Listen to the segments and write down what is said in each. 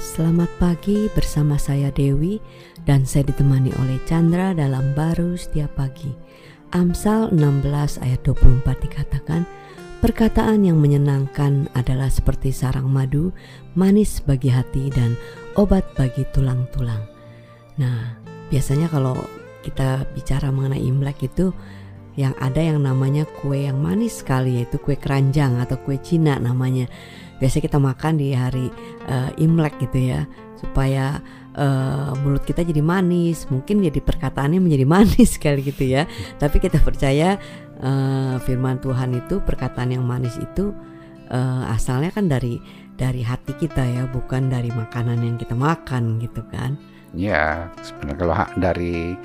Selamat pagi bersama saya Dewi dan saya ditemani oleh Chandra dalam baru setiap pagi. Amsal 16 ayat 24 dikatakan, Perkataan yang menyenangkan adalah seperti sarang madu, manis bagi hati dan obat bagi tulang-tulang. Nah, biasanya kalau kita bicara mengenai Imlek itu yang ada yang namanya kue yang manis sekali yaitu kue keranjang atau kue Cina namanya. Biasa kita makan di hari uh, Imlek gitu ya supaya uh, mulut kita jadi manis mungkin jadi perkataannya menjadi manis sekali gitu ya. Tapi kita percaya uh, firman Tuhan itu perkataan yang manis itu uh, asalnya kan dari dari hati kita ya bukan dari makanan yang kita makan gitu kan. Ya sebenarnya kalau dari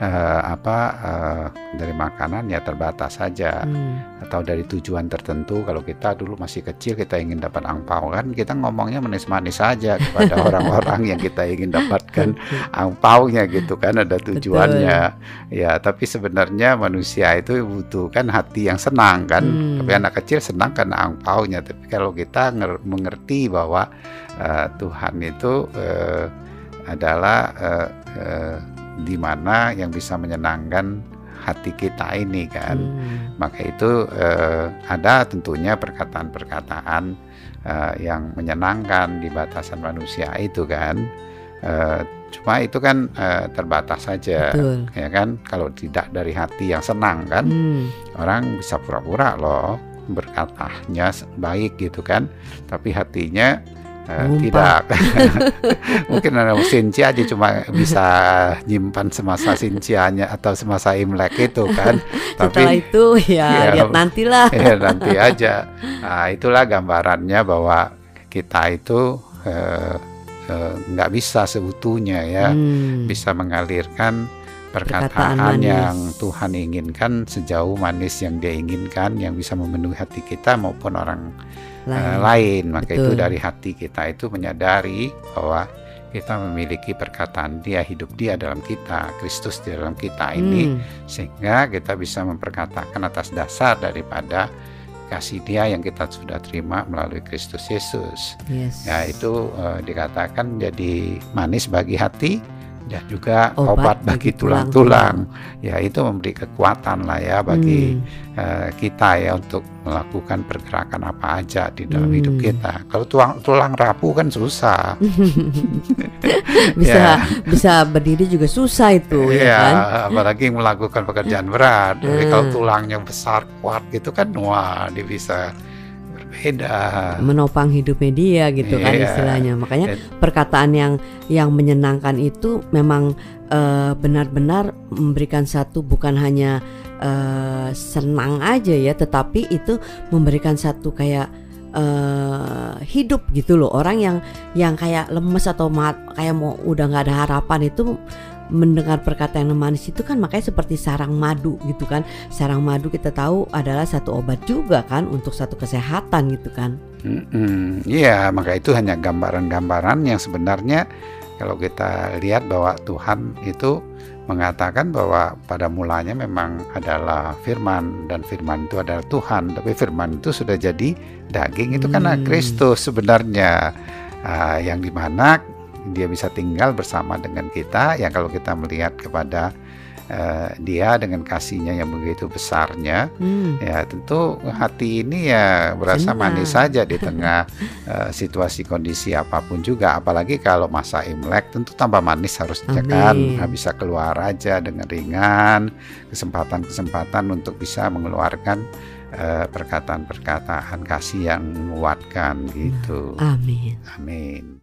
uh, apa uh, dari makanan ya terbatas saja hmm. atau dari tujuan tertentu kalau kita dulu masih kecil kita ingin dapat angpau kan kita ngomongnya manis-manis saja kepada orang-orang yang kita ingin dapatkan angpaunya gitu kan ada tujuannya Betul. ya tapi sebenarnya manusia itu butuhkan hati yang senang kan hmm. tapi anak kecil senang karena angpaunya tapi kalau kita mengerti bahwa uh, Tuhan itu uh, adalah uh, uh, di mana yang bisa menyenangkan hati kita ini kan. Hmm. Maka itu eh, ada tentunya perkataan-perkataan eh, yang menyenangkan di batasan manusia itu kan. Eh, cuma itu kan eh, terbatas saja, Betul. ya kan. Kalau tidak dari hati yang senang kan, hmm. orang bisa pura-pura loh berkatanya baik gitu kan, tapi hatinya Uh, tidak. Mungkin ada sincia aja cuma bisa nyimpan semasa sincianya atau semasa imlek itu kan. Tapi Setelah itu ya, ya lihat nantilah. ya nanti aja. Nah, itulah gambarannya bahwa kita itu uh, uh, bisa seutuhnya ya. Hmm. bisa mengalirkan perkataan, perkataan yang Tuhan inginkan sejauh manis yang dia inginkan yang bisa memenuhi hati kita maupun orang lain. Uh, lain. Maka Betul. itu dari hati kita itu menyadari bahwa kita memiliki perkataan dia hidup dia dalam kita Kristus di dalam kita ini hmm. sehingga kita bisa memperkatakan atas dasar daripada kasih dia yang kita sudah terima melalui Kristus Yesus yes. ya itu uh, dikatakan jadi manis bagi hati dan juga obat, obat bagi tulang-tulang. Ya itu memberi kekuatan lah ya bagi hmm. uh, kita ya untuk melakukan pergerakan apa aja di dalam hmm. hidup kita. Kalau tulang tulang rapuh kan susah. bisa ya. bisa berdiri juga susah itu ya, ya kan. apalagi melakukan pekerjaan berat. Hmm. Jadi kalau tulangnya besar kuat gitu kan wah dia bisa beda menopang hidupnya dia gitu yeah. kan iya. istilahnya makanya perkataan yang yang menyenangkan itu memang uh, benar-benar memberikan satu bukan hanya uh, senang aja ya tetapi itu memberikan satu kayak uh, hidup gitu loh orang yang yang kayak lemes atau mat, kayak mau udah nggak ada harapan itu mendengar perkataan yang manis itu kan makanya seperti sarang madu gitu kan. Sarang madu kita tahu adalah satu obat juga kan untuk satu kesehatan gitu kan. Iya hmm, maka itu hanya gambaran-gambaran yang sebenarnya. Kalau kita lihat bahwa Tuhan itu mengatakan bahwa pada mulanya memang adalah firman dan firman itu adalah Tuhan tapi firman itu sudah jadi daging. Itu hmm. Kristus sebenarnya. Uh, yang di mana dia bisa tinggal bersama dengan kita ya kalau kita melihat kepada uh, dia dengan kasihnya yang begitu besarnya hmm. ya tentu hati ini ya berasa Senang. manis saja di tengah uh, situasi kondisi apa pun juga apalagi kalau masa Imlek tentu tambah manis harusnya Amin. kan nah, bisa keluar aja dengan ringan kesempatan-kesempatan untuk bisa mengeluarkan eh, perkataan-perkataan kasih yang menguatkan gitu. Amin. Amin.